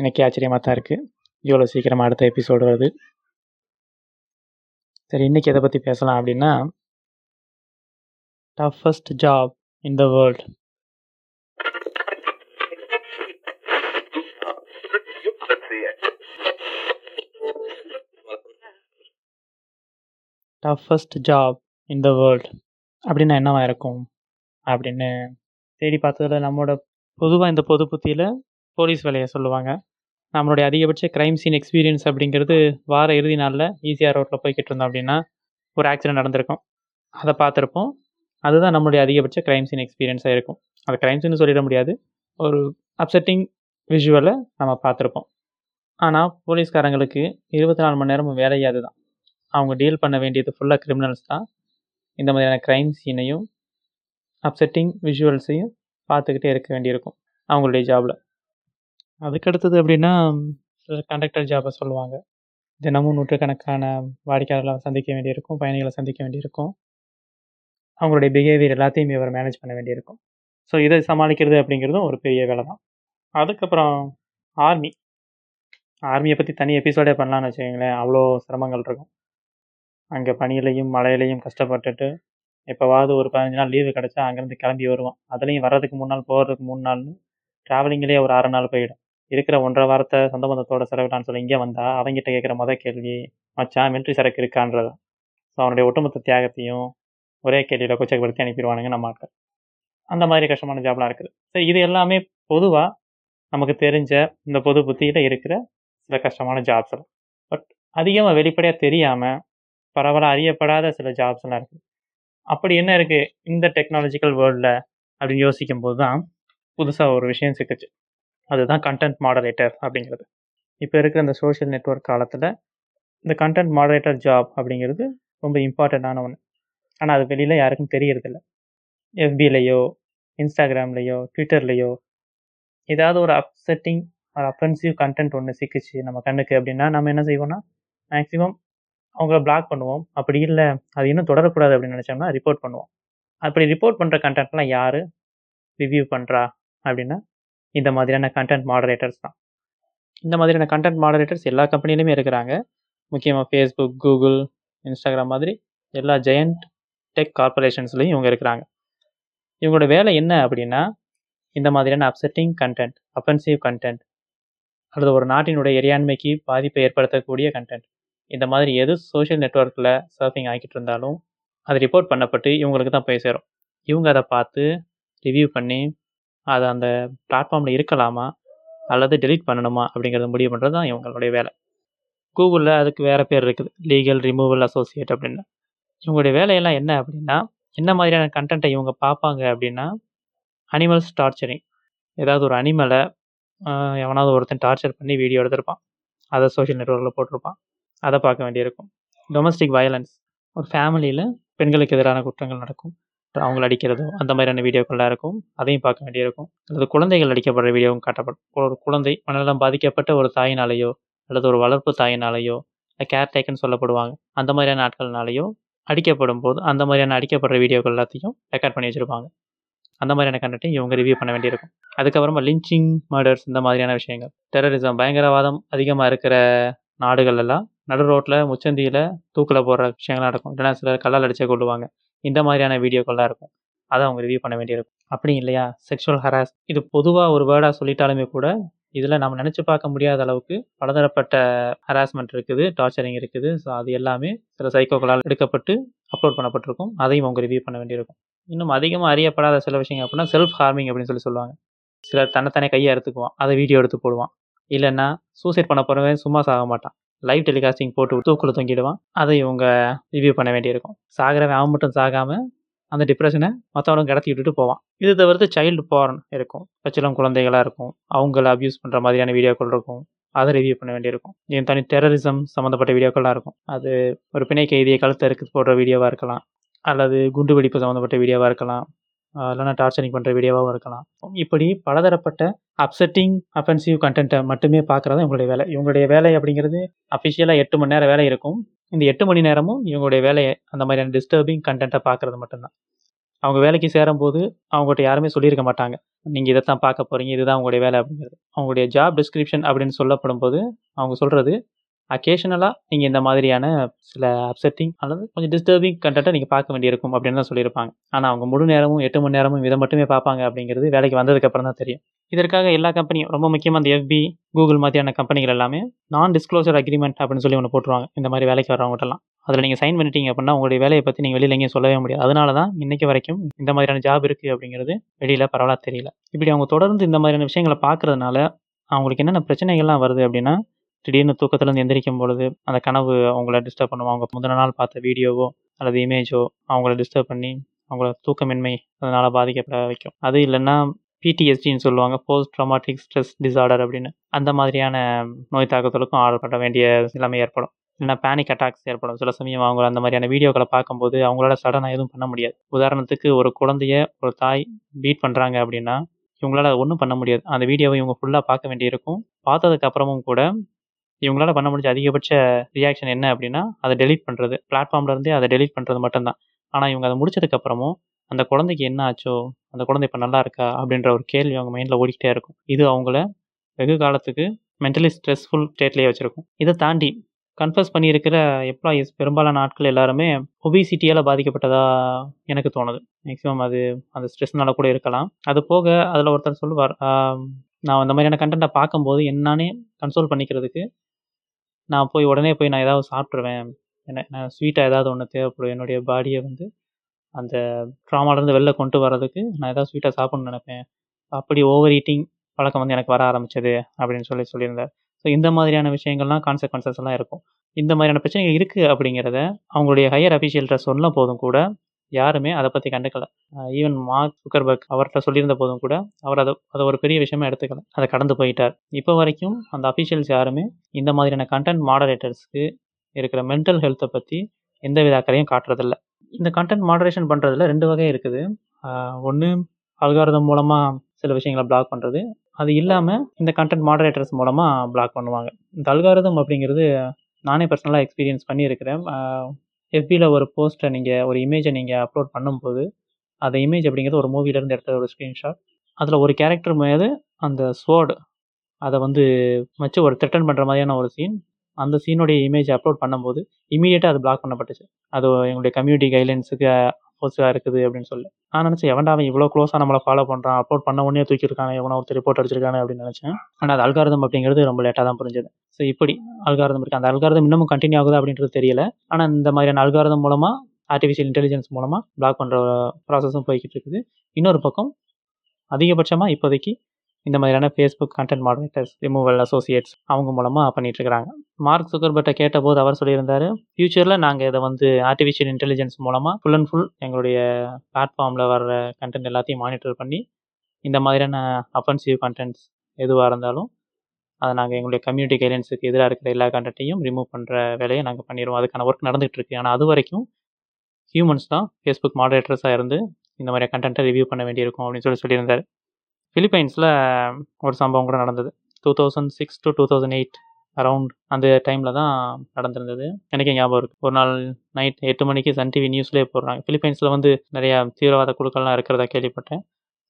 எனக்கே ஆச்சரியமாக தான் இருக்குது இவ்வளோ சீக்கிரமாக அடுத்த எபிசோடு வருது. சரி இன்றைக்கி எதை பற்றி பேசலாம் அப்படின்னா toughest job in the world toughest job in the world அப்படின்னா என்னவா இருக்கும்? அப்படின்னு தேடி பார்த்ததில் நம்மளோட பொதுவாக இந்த பொது புத்தியில் போலீஸ் வேலையை சொல்லுவாங்க. நம்மளுடைய அதிகபட்ச க்ரைம் சீன் எக்ஸ்பீரியன்ஸ் அப்படிங்கிறது வார இறுதி நாளில் ஈஸியாக ரோட்டில் போய்கிட்டு இருந்தோம் அப்படின்னா ஒரு ஆக்சிடென்ட் நடந்திருக்கும். அதை பார்த்துருப்போம். அதுதான் நம்மளுடைய அதிகபட்ச க்ரைம் சீன் எக்ஸ்பீரியன்ஸாக இருக்கும். அது க்ரைம் சீன் சொல்லிட முடியாது. ஒரு அப்செட்டிங் விஷுவலை நம்ம பார்த்துருப்போம். ஆனால் போலீஸ்காரங்களுக்கு இருபத்தி நாலு மணி நேரமும் வேலையே அதுதான். அவங்க டீல் பண்ண வேண்டியது ஃபுல்லாக கிரிமினல்ஸ் தான். இந்த மாதிரியான க்ரைம் சீனையும் அப்செட்டிங் விஷுவல்ஸையும் பார்த்துக்கிட்டே இருக்க வேண்டியிருக்கும் அவங்களுடைய ஜாபில் அதுக்கடுத்தது அப்படின்னா கண்டக்டர் ஜாபை சொல்லுவாங்க. தினமும் நூற்றுக்கணக்கான வாடிக்கையாளர்களை சந்திக்க வேண்டியிருக்கும் பயணிகளை சந்திக்க வேண்டியிருக்கும். அவங்களுடைய பிஹேவியர் எல்லாத்தையுமே இவர் மேனேஜ் பண்ண வேண்டியிருக்கும். ஸோ இதை சமாளிக்கிறது அப்படிங்கிறதும் ஒரு பெரிய வேலை தான். அதுக்கப்புறம் ஆர்மி ஆர்மியை பற்றி தனி எபிசோடே பண்ணலான்னு வச்சுக்கோங்களேன். அவ்வளோ சிரமங்கள் இருக்கும். அங்கே பனியிலையும் மழையிலையும் கஷ்டப்பட்டுட்டு எப்போவாவது ஒரு பதினஞ்சு நாள் லீவு கிடச்சா அங்கேருந்து கிளம்பி வருவான். அதுலேயும் வர்றதுக்கு மூணு நாள் போகிறதுக்கு மூணு நாள்னு ட்ராவலிங்கிலே ஒரு ஆறு நாள் போயிடும். இருக்கிற ஒன்றரை வாரத்தை சொந்த பந்தத்தோட செலவிடான்னு சொல்லி இங்கே வந்தால் அவங்ககிட்ட கேட்குற மொதல் கேள்வி மச்சான் மிலிட்ரி சரக்கு இருக்கான்றது ஸோ அவனுடைய ஒட்டுமொத்த தியாகத்தையும் ஒரே கேள்வியில் கொச்சைப்படுத்தி அனுப்பிடுவானுங்க நம்ம ஆட்கள். அந்த மாதிரி கஷ்டமான ஜாப்லாம் இருக்குது. ஸோ இது எல்லாமே பொதுவாக நமக்கு தெரிஞ்ச இந்த பொது புத்தியில் இருக்கிற சில கஷ்டமான ஜாப்ஸ் எல்லாம் பட் அதிகமாக வெளிப்படையாக தெரியாமல் பரவலாக அறியப்படாத சில ஜாப்ஸ் எல்லாம் இருக்குது அப்படி என்ன இருக்குது இந்த டெக்னாலஜிக்கல் வேர்ல்டில் அப்படின்னு யோசிக்கும் போது தான் புதுசாக ஒரு விஷயம் சிக்கிச்சு. அதுதான் கண்டென்ட் மாடரேட்டர் அப்படிங்கிறது. இப்போ இருக்கிற இந்த சோஷியல் நெட்ஒர்க் காலத்தில் இந்த கண்டென்ட் மாடரேட்டர் ஜாப் அப்படிங்கிறது ரொம்ப இம்பார்ட்டண்ட்டான ஒன்று ஆனால் அது வெளியில் யாருக்கும் தெரியறதில்ல. எஃபிலையோ இன்ஸ்டாகிராம்லேயோ ட்விட்டர்லேயோ ஏதாவது ஒரு அப்செட்டிங் ஒரு அஃபென்சிவ் கண்டென்ட் ஒன்று சிக்கிச்சு நம்ம கண்ணுக்கு அப்படின்னா நம்ம என்ன செய்வோம்னா மேக்ஸிமம் அவங்கள பிளாக் பண்ணுவோம். அப்படி இல்லை அது இன்னும் தொடரக்கூடாது அப்படின்னு நினச்சோம்னா ரிப்போர்ட் பண்ணுவோம். அப்படி ரிப்போர்ட் பண்ணுற கண்டென்ட்லாம் யார்? ரிவ்யூ பண்ணுறா அப்படின்னா இந்த மாதிரியான கண்டென்ட் மாடரேட்டர்ஸ் தான். இந்த மாதிரியான கண்டென்ட் மாடரேட்டர்ஸ் எல்லா கம்பெனிலையுமே இருக்கிறாங்க. முக்கியமாக ஃபேஸ்புக் கூகுள் இன்ஸ்டாகிராம் மாதிரி எல்லா ஜெயண்ட் டெக் கார்பரேஷன்ஸ்லையும் இவங்க இருக்கிறாங்க. இவங்களோட வேலை என்ன அப்படின்னா இந்த மாதிரியான அப்செட்டிங் கண்டென்ட் அஃபென்சிவ் கண்டென்ட் அல்லது ஒரு நாட்டினுடைய இறையாண்மைக்கு பாதிப்பை ஏற்படுத்தக்கூடிய கண்டென்ட் இந்த மாதிரி எது சோஷியல் நெட்ஒர்க்கில் சர்ஃபிங் ஆகிட்டு இருந்தாலும் அது ரிப்போர்ட் பண்ணப்பட்டு இவங்களுக்கு தான் போய் சேரும். இவங்க அதை பார்த்து ரிவ்யூ பண்ணி அதை அந்த பிளாட்ஃபார்மில் இருக்கலாமா? அல்லது டெலீட் பண்ணணுமா? அப்படிங்கிறத முடிவு பண்ணுறது தான் இவங்களுடைய வேலை. கூகுளில் அதுக்கு வேறு பேர் இருக்குது. லீகல் ரிமூவல் அசோசியேட் அப்படின்னு. இவங்களுடைய வேலையெல்லாம் என்ன அப்படின்னா என்ன மாதிரியான கண்டென்ட்டை இவங்க பார்ப்பாங்க அப்படின்னா அனிமல்ஸ் டார்ச்சரிங் ஏதாவது ஒரு அனிமலை எவனாவது ஒருத்தன் டார்ச்சர் பண்ணி வீடியோ எடுத்திருப்பான். அதை சோஷியல் நெட்ஒர்க்கில் போட்டிருப்பான். அதை பார்க்க வேண்டியிருக்கும். டொமஸ்டிக் வயலன்ஸ் ஒரு ஃபேமிலியில் பெண்களுக்கு எதிரான குற்றங்கள் நடக்கும். அவங்கள அடிக்கிறதோ அந்த மாதிரியான வீடியோக்கள்லாம் இருக்கும். அதையும் பார்க்க வேண்டியிருக்கும். அல்லது குழந்தைகள் அடிக்கப்படுற வீடியோவும் காட்டப்படும் ஒரு குழந்தை மனநலம் பாதிக்கப்பட்ட ஒரு தாயினாலேயோ அல்லது ஒரு வளர்ப்பு தாயினாலேயோ கேர் டேக்கன் சொல்லப்படுவாங்க அந்த மாதிரியான ஆட்கள்னாலேயோ அடிக்கப்படும் போது அந்த மாதிரியான அடிக்கப்படுற வீடியோக்கள் எல்லாத்தையும் ரெக்கார்ட் பண்ணி வச்சுருப்பாங்க. அந்த மாதிரியான கண்டென்ட்டையும் இவங்க ரிவ்யூ பண்ண வேண்டியிருக்கும். அதுக்கப்புறமா லிஞ்சிங் மர்டர்ஸ் இந்த மாதிரியான விஷயங்கள். டெரரிசம் பயங்கரவாதம் அதிகமாக இருக்கிற நாடுகள் எல்லாம் நடு ரோட்டில் முச்சந்தியில் தூக்கில் போடுற விஷயங்கள் நடக்கும். இல்லைனா சிலர் கல்லால் அடிச்சே கொள்ளுவாங்க இந்த மாதிரியான வீடியோக்கள்லாம் இருக்கும். அதை அவங்க ரிவ்யூ பண்ண வேண்டியிருக்கும். அப்படி இல்லையா? செக்ஷுவல் ஹராஸ் இது பொதுவாக ஒரு வேர்டாக சொல்லிட்டாலுமே கூட இதில் நம்ம நினச்சி பார்க்க முடியாத அளவுக்கு பலதரப்பட்ட ஹராஸ்மெண்ட் இருக்குது டார்ச்சரிங் இருக்குது. ஸோ அது எல்லாமே சில சைக்கோக்களால் எடுக்கப்பட்டு அப்லோட் பண்ணப்பட்டிருக்கும். அதையும் அவங்க ரிவ்யூ பண்ண வேண்டியிருக்கும். இன்னும் அதிகமாக அறியப்படாத சில விஷயங்கள் அப்படின்னா செல்ஃப் ஹார்மிங் அப்படின்னு சொல்லி சொல்லுவாங்க. சிலர் தன்னைத்தானே கையை எடுத்துக்குவான் அதை வீடியோ எடுத்து போடுவான். இல்லைன்னா சூசைட் பண்ண போகிறவன் சும்மா சாக மாட்டான். லைவ் டெலிகாஸ்டிங் போட்டு தூக்குள்ள தொங்கிடுவான். அதை இவங்க ரிவ்யூ பண்ண வேண்டியிருக்கும். சாகிறவன் அவன் மட்டும் சாகாமல் அந்த டிப்ரெஷனை மற்றவனும் கடத்தி விட்டுட்டு போவான். இது தவிர்த்து சைல்டு பார்ன் இருக்கும். பச்சிலம் குழந்தைகளாக இருக்கும். அவங்கள அப்யூஸ் பண்ணுற மாதிரியான வீடியோக்கள் இருக்கும். அதை ரிவ்யூ பண்ண வேண்டியிருக்கும். என் தனி டெரரிசம் சம்மந்தப்பட்ட வீடியோக்கள்லாம் இருக்கும். அது ஒரு பிணை கைதியை கழுத்தை இருக்கு போடுற வீடியோவாக இருக்கலாம். அல்லது குண்டு வெடிப்பு சம்மந்தப்பட்ட வீடியோவாக இருக்கலாம். இல்லைனா டார்ச்சரிங் பண்ணுற வீடியோவாகவும் இருக்கலாம். இப்படி பலதரப்பட்ட அப்செட்டிங் அஃபென்சிவ் கண்டென்ட்டை மட்டுமே பார்க்குறது இவங்களுடைய வேலை. இவங்களுடைய வேலை அப்படிங்கிறது அஃபிஷியலாக எட்டு மணி நேரம் வேலை இருக்கும். இந்த எட்டு மணி நேரமும் இவங்களுடைய வேலையை அந்த மாதிரியான டிஸ்டர்பிங் கண்டென்ட்டை பார்க்குறது மட்டும்தான். அவங்க வேலைக்கு சேரும்போது அவங்ககிட்ட யாருமே சொல்லியிருக்க மாட்டாங்க. நீங்கள் இதை தான் பார்க்க போகிறீங்க இதுதான் அவங்களுடைய வேலை அப்படிங்கிறது. அவங்களுடைய ஜாப் டிஸ்கிரிப்ஷன் அப்படின்னு சொல்லப்படும்போது அவங்க சொல்கிறது அக்கேஷனலாக நீங்கள் இந்த மாதிரியான சில அப்செட்டிங் அல்லது கொஞ்சம் டிஸ்டர்பிங் கண்டென்ட்டை நீங்கள் பார்க்க வேண்டியிருக்கும் அப்படின்னு தான் சொல்லியிருப்பாங்க. ஆனால் அவங்க முழு நேரமும் எட்டு மணி நேரமும் இதை மட்டுமே பார்ப்பாங்க அப்படிங்கிறது வேலைக்கு வந்ததுக்கப்புறம் தான் தெரியும். இதற்காக எல்லா கம்பெனியும் ரொம்ப முக்கியமாக இந்த எஃபி கூகுள் மாதிரியான கம்பெனிகள் எல்லாமே நான் டிஸ்க்ளோசர் அக்ரிமெண்ட் அப்படின்னு சொல்லி ஒன்று போட்டுருவாங்க. இந்த மாதிரி வேலைக்கு வரவங்கட்டெல்லாம் அதில் நீங்கள் சைன் பண்ணிட்டீங்க அப்படின்னா உங்களுடைய வேலையை பற்றி நீங்கள் வெளியில் எங்கேயும் சொல்லவே முடியாது. அதனால தான் இன்றைக்கி வரைக்கும் இந்த மாதிரியான ஜாப் இருக்குது அப்படிங்கிறது வெளியில் பரவாயில்ல தெரியல. இப்படி அவங்க தொடர்ந்து இந்த மாதிரியான விஷயங்களை பார்க்குறதுனால அவங்களுக்கு என்னென்ன பிரச்சனைகள்லாம் வருது அப்படின்னா திடீர்னு தூக்கத்துலேருந்து எந்திரிக்கும் பொழுது அந்த கனவு அவங்கள டிஸ்டர்ப் பண்ணுவோம் அவங்க முந்தின நாள் பார்த்த வீடியோவோ அல்லது இமேஜோ அவங்கள டிஸ்டர்ப் பண்ணி அவங்கள தூக்கமின்மை அதனால் பாதிக்கப்பட வைக்கும். அது இல்லைன்னா பிடிஎஸ்டின்னு சொல்லுவாங்க போஸ்ட் ட்ராமாட்டிக் ஸ்ட்ரெஸ் டிசார்டர் அப்படின்னு. அந்த மாதிரியான நோய் தாக்குதலுக்கும் ஆடப்பட வேண்டிய நிலைமை ஏற்படும். இல்லைனா பேனிக் அட்டாக்ஸ் ஏற்படும். சில சமயம் அவங்க அந்த மாதிரியான வீடியோக்களை பார்க்கும்போது அவங்களால சடனாக எதுவும் பண்ண முடியாது. உதாரணத்துக்கு ஒரு குழந்தைய ஒரு தாய் பீட் பண்ணுறாங்க அப்படின்னா இவங்களால ஒன்றும் பண்ண முடியாது. அந்த வீடியோவை இவங்க ஃபுல்லாக பார்க்க வேண்டியிருக்கும். பார்த்ததுக்கு அப்புறமும் கூட இவங்களால பண்ண முடிஞ்ச அதிகபட்ச ரியாக்ஷன் என்ன அப்படின்னா அதை டெலீட் பண்ணுறது பிளாட்ஃபார்ம்ல இருந்தே அதை டெலீட் பண்ணுறது மட்டும்தான். ஆனால் இவங்க அதை முடிச்சதுக்கப்புறமும் அந்த குழந்தைக்கு என்ன ஆச்சோ அந்த குழந்தை இப்போ நல்லா இருக்கா அப்படின்ற ஒரு கேள்வி அவங்க மைண்டில் ஓடிக்கிட்டே இருக்கும். இது அவங்கள வெகு காலத்துக்கு மென்டலி ஸ்ட்ரெஸ்ஃபுல் ஸ்டேட்லேயே வச்சுருக்கும். இதை தாண்டி கன்ஃபர்ஸ் பண்ணியிருக்கிற எம்ப்ளாயீஸ் பெரும்பாலான ஆட்கள் எல்லாருமே ஒபிசிட்டியால் பாதிக்கப்பட்டதா எனக்கு தோணுது. மேக்ஸிமம் அது அந்த ஸ்ட்ரெஸ்னால கூட இருக்கலாம். அது போக அதில் ஒருத்தர் சொல்லுவார் நான் அந்த மாதிரியான கண்டென்ட்டை பார்க்கும்போது என்னானே கன்சோல் பண்ணிக்கிறதுக்கு நான் போய் உடனே போய் நான் ஏதாவது சாப்பிட்ருவேன் என்ன நான் ஸ்வீட்டாக ஏதாவது ஒன்று தேவைப்படும். என்னுடைய பாடியை வந்து அந்த ட்ராமாலேருந்து வெளில கொண்டு வரதுக்கு நான் ஏதாவது ஸ்வீட்டாக சாப்பிட்ணுன்னு நினைப்பேன். அப்படி ஓவர் ஈட்டிங் பழக்கம் வந்து எனக்கு வர ஆரம்பிச்சது அப்படின்னு சொல்லி சொல்லியிருந்தார். ஸோ இந்த மாதிரியான விஷயங்கள்லாம் கான்சிக்வன்சஸ் எல்லாம் இருக்கும். இந்த மாதிரியான பிரச்சனைகள் இருக்குது அப்படிங்கிறத அவங்களுடைய ஹையர் அஃபிஷியல்கிட்ட சொன்ன போதும் கூட யாருமே அதை பற்றி கண்டுக்கல. ஈவன் மார்க் சுக்கர்பர்க் அவர்கிட்ட சொல்லியிருந்த போதும் கூட அவர் அதை அதை ஒரு பெரிய விஷயமா எடுத்துக்கல. அதை கடந்து போயிட்டார். இப்போ வரைக்கும் அந்த அஃபிஷியல்ஸ் யாருமே இந்த மாதிரியான கண்டென்ட் மாடரேட்டர்ஸ்க்கு இருக்கிற மென்டல் ஹெல்த்தை பற்றி எந்தவித அக்கறையும் காட்டுறதில்ல. இந்த கண்டென்ட் மாடரேஷன் பண்ணுறதுல ரெண்டு வகை இருக்குது. ஒன்று அல்காரதம் மூலமாக சில விஷயங்களை பிளாக் பண்ணுறது அது இல்லாமல் இந்த கண்டென்ட் மாடரேட்டர்ஸ் மூலமாக பிளாக் பண்ணுவாங்க. இந்த அல்காரதம் அப்படிங்கிறது நானே பர்சனலாக எக்ஸ்பீரியன்ஸ் பண்ணியிருக்கிறேன். எஃபியில் ஒரு போஸ்ட்டை நீங்கள் ஒரு இமேஜை நீங்கள் அப்லோட் பண்ணும்போது அந்த இமேஜ் அப்படிங்கிறது ஒரு மூவிலேருந்து எடுத்த ஒரு ஸ்க்ரீன்ஷாட் அதில் ஒரு கேரக்டர் மேலே அந்த ஸ்வோர்டு அதை வந்து வச்சு ஒரு த்ரெட்டன் பண்ணுற மாதிரியான ஒரு சீன் அந்த சீனுடைய இமேஜ் அப்லோட் பண்ணும்போது இமீடியட்டாக அது பிளாக் பண்ணப்பட்டுச்சு. அது எங்களுடைய கம்யூனிட்டி கைட்லைன்ஸுக்கு போஸ்டாக இருக்குது அப்படின்னு சொல்லி. நான் நினச்சேன் எவன்டா அவன் இவ்வளோ க்ளோஸாக நம்மளை ஃபாலோ பண்ணுறான் அப்லோட் பண்ண உடனே தூக்கியிருக்காங்க எவனோ ஒருத்தர் ரிப்போர்ட் அடிச்சிருக்கானே அப்படின்னு நினச்சேன். ஆனால் அது அல்காரதம் அப்படிங்கிறது ரொம்ப லேட்டாக தான் புரிஞ்சது. ஸோ இப்படி அல்காரதம் இருக்குது அந்த அல்காரதம் இன்னமும் கண்டினியூ ஆகுது அப்படின்றது தெரியல. ஆனால் இந்த மாதிரியான அல்காரதம் மூலமாக ஆர்டிஃபிஷியல் இன்டெலிஜென்ஸ் மூலமாக பிளாக் பண்ணுற ப்ராசஸும் போய்கிட்டு இருக்குது. இன்னொரு பக்கம் அதிகபட்சமாக இப்போதைக்கு இந்த மாதிரியான Facebook content moderators removal associates அவங்க மூலமாக பண்ணிட்டு மார்க் சுகர்பர்ட்டை கேட்டபோது அவர் சொல்லியிருந்தார் ஃப்யூச்சரில் நாங்கள் இதை வந்து ஆர்டிஃபிஷியல் இன்டெலிஜென்ஸ் மூலமாக ஃபுல் அண்ட் ஃபுல் எங்களுடைய பிளாட்ஃபார்மில் வர்ற கண்டென்ட் எல்லாத்தையும் மானிட்டர் பண்ணி இந்த மாதிரியான அஃபென்சிவ் கண்டென்ட்ஸ் எதுவாக இருந்தாலும் அதை நாங்கள் எங்களுடைய கம்யூனிட்டி கைடன்ஸுக்கு எதிராக இருக்கிற எல்லா கண்டென்ட்டையும் ரிமூவ் பண்ணுற வேலையை நாங்கள் பண்ணிடுவோம் அதுக்கான ஒர்க் நடந்துகிட்ருக்கு ஆனால் அது வரைக்கும் ஹியூமன்ஸ் தான் ஃபேஸ்புக் மாடரேட்டர்ஸாக இருந்து இந்த மாதிரி கண்டென்ட்டை ரிவ்யூ பண்ண வேண்டியிருக்கும் அப்படின்னு சொல்லி சொல்லியிருந்தார். ஃபிலிப்பைன்ஸில் ஒரு சம்பவம் கூட நடந்தது. Two thousand six to two thousand eight around அந்த டைமில் தான் நடந்திருந்தது. எனக்கு ஞாபகம் இருக்குது ஒரு நாள் நைட் எட்டு மணிக்கு சன் டிவி நியூஸ்லேயே போடுறாங்க. ஃபிலிப்பைன்ஸில் வந்து நிறையா தீவிரவாத குழுக்கள்லாம் இருக்கிறதா கேள்விப்பட்டேன்.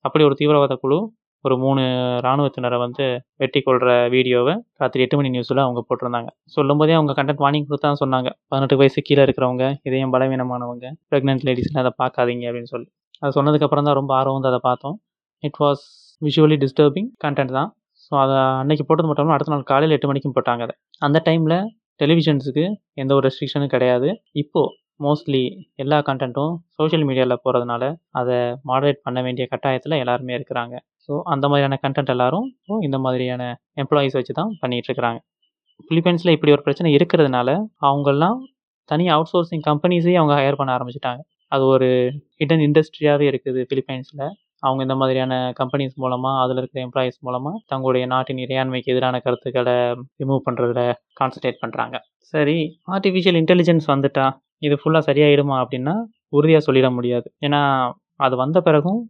அப்படி ஒரு தீவிரவாத குழு ஒரு மூணு இராணுவத்தினரை வந்து வெட்டி கொள்கிற வீடியோவை ராத்திரி எட்டு மணி நியூஸில் அவங்க போட்டிருந்தாங்க. சொல்லும்போதே அவங்க கண்டென்ட் வார்னிங் கொடுத்தா சொன்னாங்க. பதினெட்டு வயசு கீழே இருக்கிறவங்க இதயம் பலவீனமானவங்க ப்ரெக்னென்ட் லேடிஸ்லாம் அதை பார்க்காதீங்க அப்படின்னு சொல்லி. அதை சொன்னதுக்கப்புறம் தான் ரொம்ப ஆர்வம் வந்து அதை பார்த்தோம். It was visually disturbing content தான். ஸோ அதை அன்னைக்கு போட்டது மட்டும் இல்லாமல் அடுத்த நாள் காலையில் எட்டு மணிக்கும் போட்டாங்க அதை. அந்த டைமில் டெலிவிஷன்ஸுக்கு எந்த ஒரு ரெஸ்ட்ரிக்ஷனும் கிடையாது. இப்போது மோஸ்ட்லி எல்லா கண்டென்ட்டும் சோஷியல் மீடியாவில் போகிறதுனால அதை மாடரேட் பண்ண வேண்டிய கட்டாயத்தில் எல்லாருமே இருக்கிறாங்க. ஸோ அந்த மாதிரியான கண்டென்ட் எல்லாரும் ஸோ இந்த மாதிரியான எம்ப்ளாயீஸ் வச்சு தான் பண்ணிகிட்ருக்கிறாங்க ஃபிலிப்பைன்ஸில் இப்படி ஒரு பிரச்சனை இருக்கிறதுனால அவங்கெல்லாம் தனி அவுட் சோர்சிங் கம்பெனிஸே அவங்க ஹையர் பண்ண ஆரம்பிச்சிட்டாங்க. அது ஒரு ஹிடன் இண்டஸ்ட்ரியாகவே இருக்குது ஃபிலிப்பைன்ஸில் அவங்க இந்த மாதிரியான கம்பெனிஸ் மூலமாக அதில் இருக்கிற எம்ப்ளாயீஸ் மூலமாக தங்களுடைய நாட்டின் இறையாண்மைக்கு எதிரான கருத்துக்களை ரிமூவ் பண்ணுறதுல கான்சன்ட்ரேட் பண்ணுறாங்க சரி ஆர்டிஃபிஷியல் இன்டெலிஜென்ஸ் வந்துட்டா இது ஃபுல்லாக சரியாயிடுமா அப்படின்னா உறுதியாக சொல்லிட முடியாது. ஏன்னா அது வந்த பிறகும்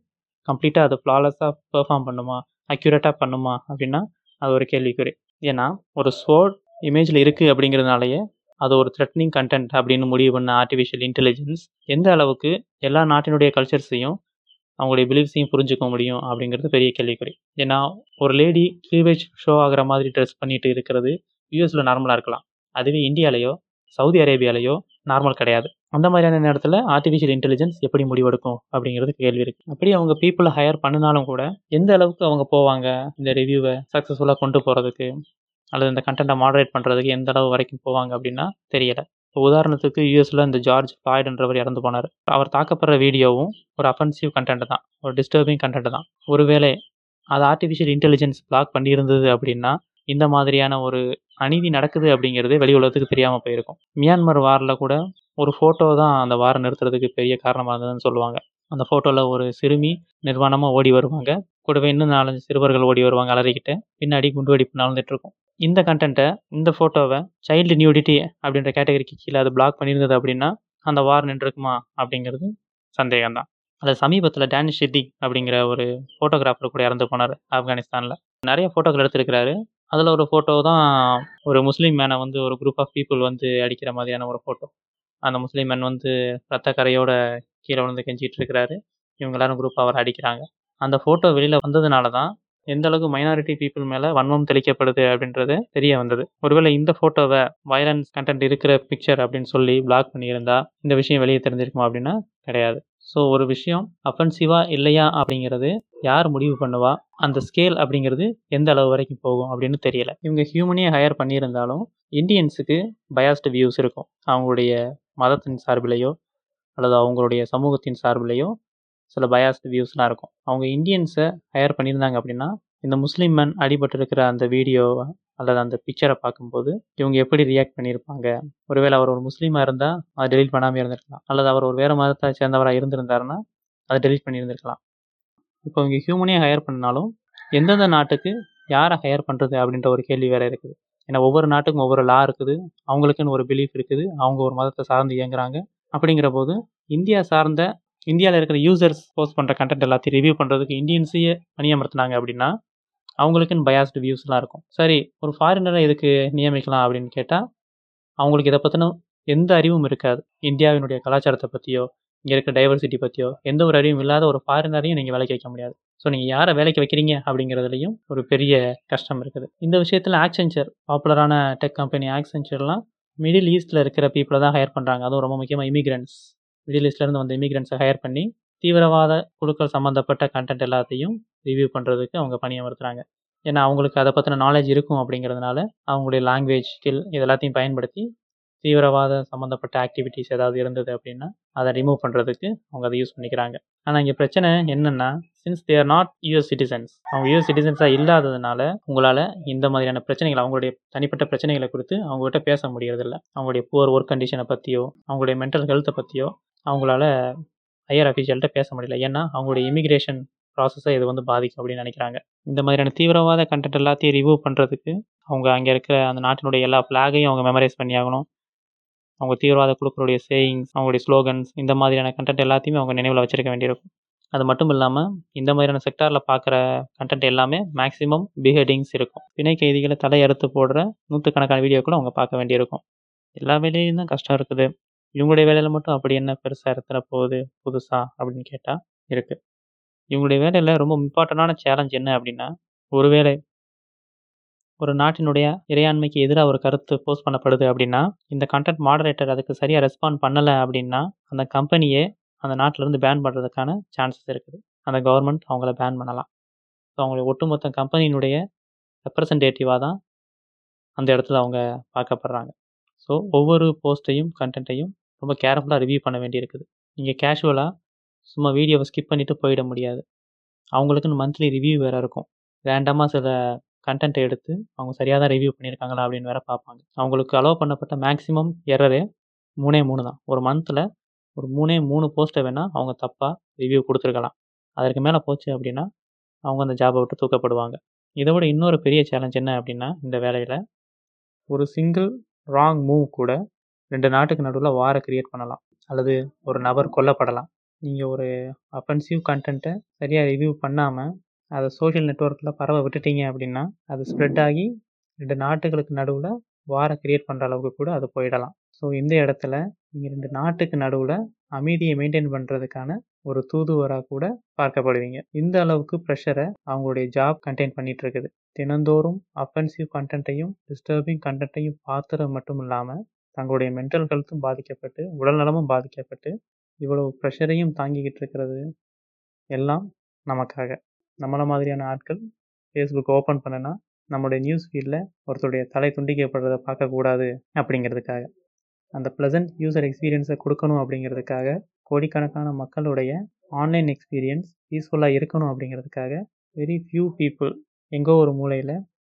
கம்ப்ளீட்டாக அது ஃப்ளாலெஸ்ஸாக பெர்ஃபார்ம் பண்ணுமா அக்யூரேட்டாக பண்ணுமா அப்படின்னா அது ஒரு கேள்விக்குறி. ஏன்னா ஒரு ஸ்வோர்ட் இமேஜில் இருக்குது அப்படிங்கிறதுனாலயே அது ஒரு த்ரெட்னிங் கன்டென்ட் அப்படின்னு முடிவு பண்ண ஆர்டிஃபிஷியல் இன்டெலிஜென்ஸ் எந்த அளவுக்கு எல்லா நாட்டினுடைய கல்ச்சர்ஸையும் அவங்களுடைய பிலீஃப்ஸையும் புரிஞ்சுக்க முடியும் அப்படிங்கிறது பெரிய கேள்விக்குறி. ஏன்னா ஒரு லேடி க்ளீவேஜ் ஷோ ஆகிற மாதிரி ட்ரெஸ் பண்ணிட்டு இருக்கிறது யூஎஸில் நார்மலாக இருக்கலாம். அதுவே இந்தியாலேயோ சவுதி அரேபியாலேயோ நார்மல் கிடையாது. அந்த மாதிரியான நேரத்தில் ஆர்டிஃபிஷியல் இன்டெலிஜென்ஸ் எப்படி முடிவெடுக்கும் அப்படிங்கிறது கேள்வி இருக்குது அப்படி அவங்க பீப்புளை ஹையர் பண்ணினாலும் கூட எந்த அளவுக்கு அவங்க போவாங்க? இந்த ரிவ்யூவை சக்ஸஸ்ஃபுல்லாக கொண்டு போகிறதுக்கு அல்லது இந்த கண்டென்ட்டை மாடரேட் பண்ணுறதுக்கு எந்த அளவு வரைக்கும் போவாங்க அப்படின்னா தெரியலை. உதாரணத்துக்கு யூஎஸில் இந்த ஜார்ஜ் ஃப்ளாய்டுன்றவர் இறந்து போனார். அவர் தாக்கப்படுற வீடியோவும் ஒரு அஃபென்சிவ் கண்டென்ட் தான். ஒரு டிஸ்டர்பிங் கண்டென்ட் தான். ஒருவேளை அது ஆர்டிஃபிஷியல் இன்டெலிஜென்ஸ் பிளாக் பண்ணியிருந்தது அப்படின்னா இந்த மாதிரியான ஒரு அநீதி நடக்குது அப்படிங்கிறது வெளி உலகத்துக்கு தெரியாமல் போயிருக்கும். மியான்மர் வாரில் கூட ஒரு ஃபோட்டோ தான் அந்த வாரம் நிறுத்துறதுக்கு பெரிய காரணமாக இருந்ததுன்னு சொல்லுவாங்க. அந்த ஃபோட்டோவில் ஒரு சிறுமி நிர்வாணமாக ஓடி வருவாங்க. கூடவே இன்னும் நாலஞ்சு சிறுவர்கள் ஓடி வருவாங்க அலறிக்கிட்டு. பின்னாடி குண்டு வெடிப்பு நடந்துட்டு இருக்கும் இந்த கண்டென்ட்டை இந்த ஃபோட்டோவை சைல்டு நியூடிட்டி அப்படின்ற கேட்டகரிக்கு கீழே அது பிளாக் பண்ணியிருந்தது அப்படின்னா அந்த வார் நின்றுருக்குமா அப்படிங்கிறது சந்தேகம் தான் சமீபத்தில் டேனிஷ் சித்திக் அப்படிங்கிற ஒரு ஃபோட்டோகிராஃபர் கூட இறந்து போனார் ஆப்கானிஸ்தானில். நிறைய ஃபோட்டோக்கள் எடுத்திருக்கிறாரு. அதில் ஒரு ஃபோட்டோ தான் ஒரு முஸ்லீம் மேனை வந்து ஒரு குரூப் ஆஃப் பீப்புள் வந்து அடிக்கிற மாதிரியான ஒரு ஃபோட்டோ அந்த முஸ்லீம் மேன் வந்து ரத்த கரையோட கீழே விழுந்து கெஞ்சிட்டு இருக்கிறாரு. இவங்க எல்லாரும் குரூப் அவர் அடிக்கிறாங்க. அந்த ஃபோட்டோ வெளியில் வந்ததுனால தான் எந்த அளவுக்கு மைனாரிட்டி பீப்புள் மேலே வன்மம் தெளிக்கப்படுது அப்படின்றது தெரிய வந்தது. ஒருவேளை இந்த ஃபோட்டோவை வயலன்ஸ் கண்டென்ட் இருக்கிற பிக்சர் அப்படின்னு சொல்லி பிளாக் பண்ணியிருந்தா இந்த விஷயம் வெளியே தெரிஞ்சிருக்குமா அப்படின்னா கிடையாது. ஸோ ஒரு விஷயம் அஃபென்சிவா இல்லையா அப்படிங்கிறது யார் முடிவு பண்ணுவா? அந்த ஸ்கேல் அப்படிங்கிறது எந்த அளவு வரைக்கும் போகும் அப்படின்னு தெரியல. இவங்க ஹியூமனே ஹையர் பண்ணியிருந்தாலும் இந்தியன்ஸுக்கு பயாஸ்டு வியூஸ் இருக்கும். அவங்களுடைய மதத்தின் சார்பிலேயோ அல்லது அவங்களுடைய சமூகத்தின் சார்பிலேயோ சில பயாஸ்டு வியூஸ்லாம் இருக்கும். அவங்க இந்தியன்ஸை ஹையர் பண்ணியிருந்தாங்க அப்படின்னா இந்த முஸ்லீம் மேன் அடிபட்டிருக்கிற அந்த வீடியோவை அல்லது அந்த பிக்சரை பார்க்கும்போது இவங்க எப்படி ரியாக்ட் பண்ணியிருப்பாங்க? ஒருவேளை அவர் ஒரு முஸ்லீமாக இருந்தால் அதை டெலிட் பண்ணாமல் இருந்திருக்கலாம். அல்லது அவர் ஒரு வேறு மதத்தை சேர்ந்தவராக இருந்திருந்தாருன்னா அதை டெலிட் பண்ணியிருந்திருக்கலாம். இப்போ இவங்க ஹியூமனே ஹையர் பண்ணாலும் எந்தெந்த நாட்டுக்கு யாரை ஹையர் பண்ணுறது அப்படின்ற ஒரு கேள்வி வேறு இருக்குது. ஏன்னா ஒவ்வொரு நாட்டுக்கும் ஒவ்வொரு லா இருக்குது. அவங்களுக்குன்னு ஒரு பிலீஃப் இருக்குது. அவங்க ஒரு மதத்தை சார்ந்து இயங்குறாங்க. அப்படிங்கிற போது இந்தியா சார்ந்த இந்தியாவில் இருக்கிற யூசர்ஸ் போஸ்ட் பண்ணுற கண்டென்ட் எல்லாத்தையும் ரிவ்யூ பண்ணுறதுக்கு இந்தியன்ஸையே பணியமர்த்தினாங்க அப்படின்னா அவங்களுக்குன்னு பயாஸ்டு வியூஸ்லாம் இருக்கும். சரி ஒரு ஃபாரினரை இதுக்கு நியமிக்கலாம் அப்படின்னு கேட்டால் அவங்களுக்கு இதை பற்றின எந்த அறிவும் இருக்காது. இந்தியாவினுடைய கலாச்சாரத்தை பற்றியோ இங்கே இருக்க டைவர்சிட்டி பற்றியோ எந்த ஒரு அறிவும் இல்லாத ஒரு ஃபாரினரையும் நீங்கள் வேலைக்கு வைக்க முடியாது. ஸோ நீங்கள் யாரை வேலைக்கு வைக்கிறீங்க அப்படிங்கிறதுலையும் ஒரு பெரிய கஷ்டம் இருக்குது. இந்த விஷயத்தில் ஆக்சென்ச்சர் பாப்புலரான டெக் கம்பெனி ஆக்சென்ச்சர்லாம் மிடில் ஈஸ்ட்டில் இருக்கிற பீப்புளை தான் ஹையர் பண்ணுறாங்க அதுவும் ரொம்ப முக்கியமாக இமிக்ரெண்ட்ஸ் மிடில் ஈஸ்ட்லேருந்து வந்த இமிக்ரெண்ட்ஸை ஹையர் பண்ணி தீவிரவாத குழுக்கள் சம்மந்தப்பட்ட கண்டென்ட் எல்லாத்தையும் ரிவ்யூ பண்ணுறதுக்கு அவங்க பணியமர்த்துறாங்க ஏன்னா அவங்களுக்கு அதை பற்றின நாலேஜ் இருக்கும் அப்படிங்கிறதுனால அவங்களுடைய லாங்குவேஜ் ஸ்கில் இது எல்லாத்தையும் பயன்படுத்தி தீவிரவாத சம்மந்தப்பட்ட ஆக்டிவிட்டீஸ் ஏதாவது இருந்தது அப்படின்னா அதை ரிமூவ் பண்ணுறதுக்கு அவங்க அதை யூஸ் பண்ணிக்கிறாங்க. ஆனால் இங்கே பிரச்சனை என்னென்னா since they're not US citizens அவங்க யூஎஸ் சிட்டிசன்ஸாக இல்லாததுனால உங்களால் இந்த மாதிரியான பிரச்சனைகள் அவங்களுடைய தனிப்பட்ட பிரச்சனைகளை குறித்து அவங்ககிட்ட பேச முடியறதில்ல. அவங்களுடைய புவர் ஒர்க் கண்டிஷனை பற்றியோ அவங்களுடைய மென்டல் ஹெல்த்தை பற்றியோ அவங்களால ஹையர் அஃபீஷியல்கிட்ட பேச முடியல. ஏன்னா அவங்களுடைய இமிக்ரேஷன் ப்ராசஸை இது வந்து பாதிக்கும் அப்படின்னு நினைக்கிறாங்க. இந்த மாதிரியான தீவிரவாத கண்டென்ட் எல்லாத்தையும் ரிவ்யூ பண்ணுறதுக்கு அவங்க அங்கே இருக்கிற அந்த நாட்டினுடைய எல்லா ஃப்ளாகையும் அவங்க மெமரைஸ் பண்ணி ஆகணும். அவங்க தீவிரவாத குழுக்களுடைய சேயிங்ஸ் அவங்களுடைய ஸ்லோகன்ஸ் இந்த மாதிரியான கண்டென்ட் எல்லாத்தையுமே அவங்க நினைவில் வச்சிருக்க வேண்டியிருக்கும். அது மட்டும் இல்லாமல் இந்த மாதிரியான செக்டாரில் பார்க்குற கண்டென்ட் எல்லாமே மேக்ஸிமம் பிஹெடிங்ஸ் இருக்கும். பிணை கைதிகளை தலையறுத்து போடுற நூற்றுக்கணக்கான வீடியோக்களும் அவங்க பார்க்க வேண்டியிருக்கும். எல்லா வேலையும் தான் கஷ்டம் இருக்குது. இவங்களுடைய வேலையில் மட்டும் அப்படி என்ன பெருசாக இருக்கிற போகுது புதுசாக அப்படின்னு கேட்டால் இருக்குது இவங்களுடைய வேலையில் ரொம்ப இம்பார்ட்டண்டான சேலஞ்ச் என்ன அப்படின்னா ஒருவேளை ஒரு நாட்டினுடைய இறையாண்மைக்கு எதிராக ஒரு கருத்து போஸ்ட் பண்ணப்படுது அப்படின்னா இந்த கண்டென்ட் மாடரேட்டர் அதுக்கு சரியாக ரெஸ்பாண்ட் பண்ணலை அப்படின்னா அந்த கம்பெனியே அந்த நாட்டிலேருந்து பேன் பண்ணுறதுக்கான சான்சஸ் இருக்குது. அந்த கவர்மெண்ட் அவங்கள பேன் பண்ணலாம். ஸோ அவங்களுடைய ஒட்டுமொத்த கம்பெனியினுடைய ரெப்ரசன்டேட்டிவாக தான் அந்த இடத்துல அவங்க பார்க்கப்படுறாங்க. ஸோ ஒவ்வொரு போஸ்ட்டையும் கண்டென்ட்டையும் ரொம்ப கேர்ஃபுல்லாக ரிவ்யூ பண்ண வேண்டியிருக்குது. நீங்கள் கேஷுவலாக சும்மா வீடியோவை ஸ்கிப் பண்ணிவிட்டு போயிட முடியாது. அவங்களுக்குன்னு மந்த்லி ரிவ்யூ வேறு இருக்கும். ரேண்டமாக சில கண்டென்ட்டை எடுத்து அவங்க சரியாக தான் ரிவ்யூ பண்ணியிருக்காங்களா அப்படின்னு வேறு பார்ப்பாங்க. அவங்களுக்கு அலோவ் பண்ணப்பட்ட மேக்ஸிமம் எரரே மூணே மூணு தான். ஒரு மந்தில் ஒரு மூணே மூணு போஸ்ட்டை வேணால் அவங்க தப்பாக ரிவ்யூ கொடுத்துருக்கலாம். அதற்கு மேலே போச்சு அப்படின்னா அவங்க அந்த ஜாபை விட்டு தூக்கப்படுவாங்க. இதை விட இன்னொரு பெரிய சேலஞ்ச் என்ன அப்படின்னா இந்த வேலையில் ஒரு சிங்கிள் ராங் மூவ் கூட ரெண்டு நாட்டுக்கு நடுவில் வாரை க்ரியேட் பண்ணலாம். அல்லது ஒரு நபர் கொல்லப்படலாம். நீங்கள் ஒரு அஃபென்சிவ் கண்டென்ட்டை சரியாக ரிவ்யூ பண்ணாமல் அதை சோஷியல் நெட்ஒர்க்கில் பரவ விட்டுட்டீங்க அப்படின்னா அது ஸ்ப்ரெட் ஆகி ரெண்டு நாட்டுகளுக்கு நடுவில் வாரை கிரியேட் பண்ணுற அளவுக்கு கூட அது போயிடலாம். ஸோ இந்த இடத்துல நீங்கள் ரெண்டு நாட்டுக்கு நடுவில் அமைதியை மெயின்டைன் பண்ணுறதுக்கான ஒரு தூதுவராக கூட பார்க்கப்படுவீங்க. இந்த அளவுக்கு ப்ரெஷரை அவங்களுடைய ஜாப் கண்டெயின் பண்ணிட்டு இருக்குது. தினந்தோறும் அஃபென்சிவ் கண்டென்ட்டையும் டிஸ்டர்பிங் கண்டென்ட்டையும் பார்த்துறது மட்டும் இல்லாமல் தங்களுடைய மென்டல் ஹெல்த்தும் பாதிக்கப்பட்டு உடல் நலமும் பாதிக்கப்பட்டு இவ்வளோ ப்ரெஷரையும் தாங்கிக்கிட்டு இருக்கிறது எல்லாம் நமக்காக. நம்மளை மாதிரியான ஆட்கள் ஃபேஸ்புக் ஓப்பன் பண்ணனா நம்மளுடைய நியூஸ் ஃபீல்டில் ஒருத்தருடைய தலை துண்டிக்கப்படுறதை பார்க்கக்கூடாது அப்படிங்கிறதுக்காக. அந்த ப்ளசன்ட் யூசர் எக்ஸ்பீரியன்ஸை கொடுக்கணும் அப்படிங்கிறதுக்காக கோடிக்கணக்கான மக்களுடைய ஆன்லைன் எக்ஸ்பீரியன்ஸ் பீஸ்ஃபுல்லாக இருக்கணும் அப்படிங்கிறதுக்காக வெரி ஃபியூ பீப்புள் எங்கோ ஒரு மூலையில்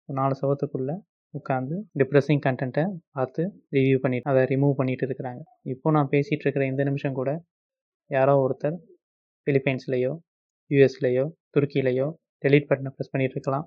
நாலு சவத்துக்குள்ளே உட்காந்து டிப்ரெஸிங் கண்டென்ட்டை பார்த்து ரிவ்யூ பண்ணி அதை ரிமூவ் பண்ணிட்டு இருக்கிறாங்க. இப்போ நான் பேசிகிட்டு இருக்கிற இந்த நிமிஷம் கூட யாரோ ஒருத்தர் ஃபிலிப்பைன்ஸ்லேயோ யூஎஸ்லேயோ துருக்கியிலையோ டெலீட் பட்டனை ப்ரெஸ் பண்ணிகிட்டு இருக்கலாம்.